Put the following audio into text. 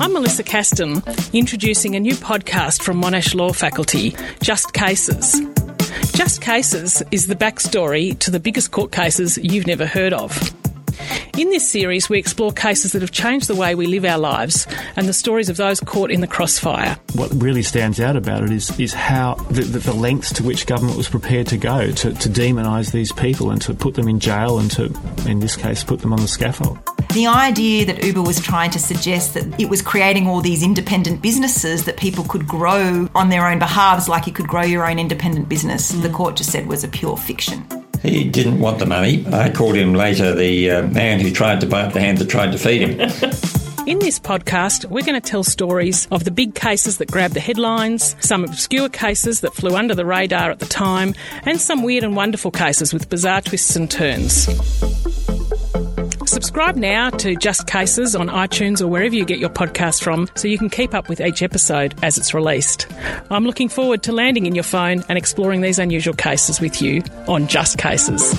I'm Melissa Castan, introducing a new podcast from Monash Law Faculty, Just Cases. Just Cases is the backstory to the biggest court cases you've never heard of. In this series, we explore cases that have changed the way we live our lives and the stories of those caught in the crossfire. What really stands out about it is, is how the, the, the lengths to which government was prepared to go to, to demonise these people and to put them in jail and to, in this case, put them on the scaffold. The idea that Uber was trying to suggest that it was creating all these independent businesses that people could grow on their own behalves, like you could grow your own independent business, mm. the court just said was a pure fiction. He didn't want the money. I called him later the uh, man who tried to bite the hand that tried to feed him. In this podcast, we're going to tell stories of the big cases that grabbed the headlines, some obscure cases that flew under the radar at the time, and some weird and wonderful cases with bizarre twists and turns. Subscribe now to Just Cases on iTunes or wherever you get your podcasts from so you can keep up with each episode as it's released. I'm looking forward to landing in your phone and exploring these unusual cases with you on Just Cases.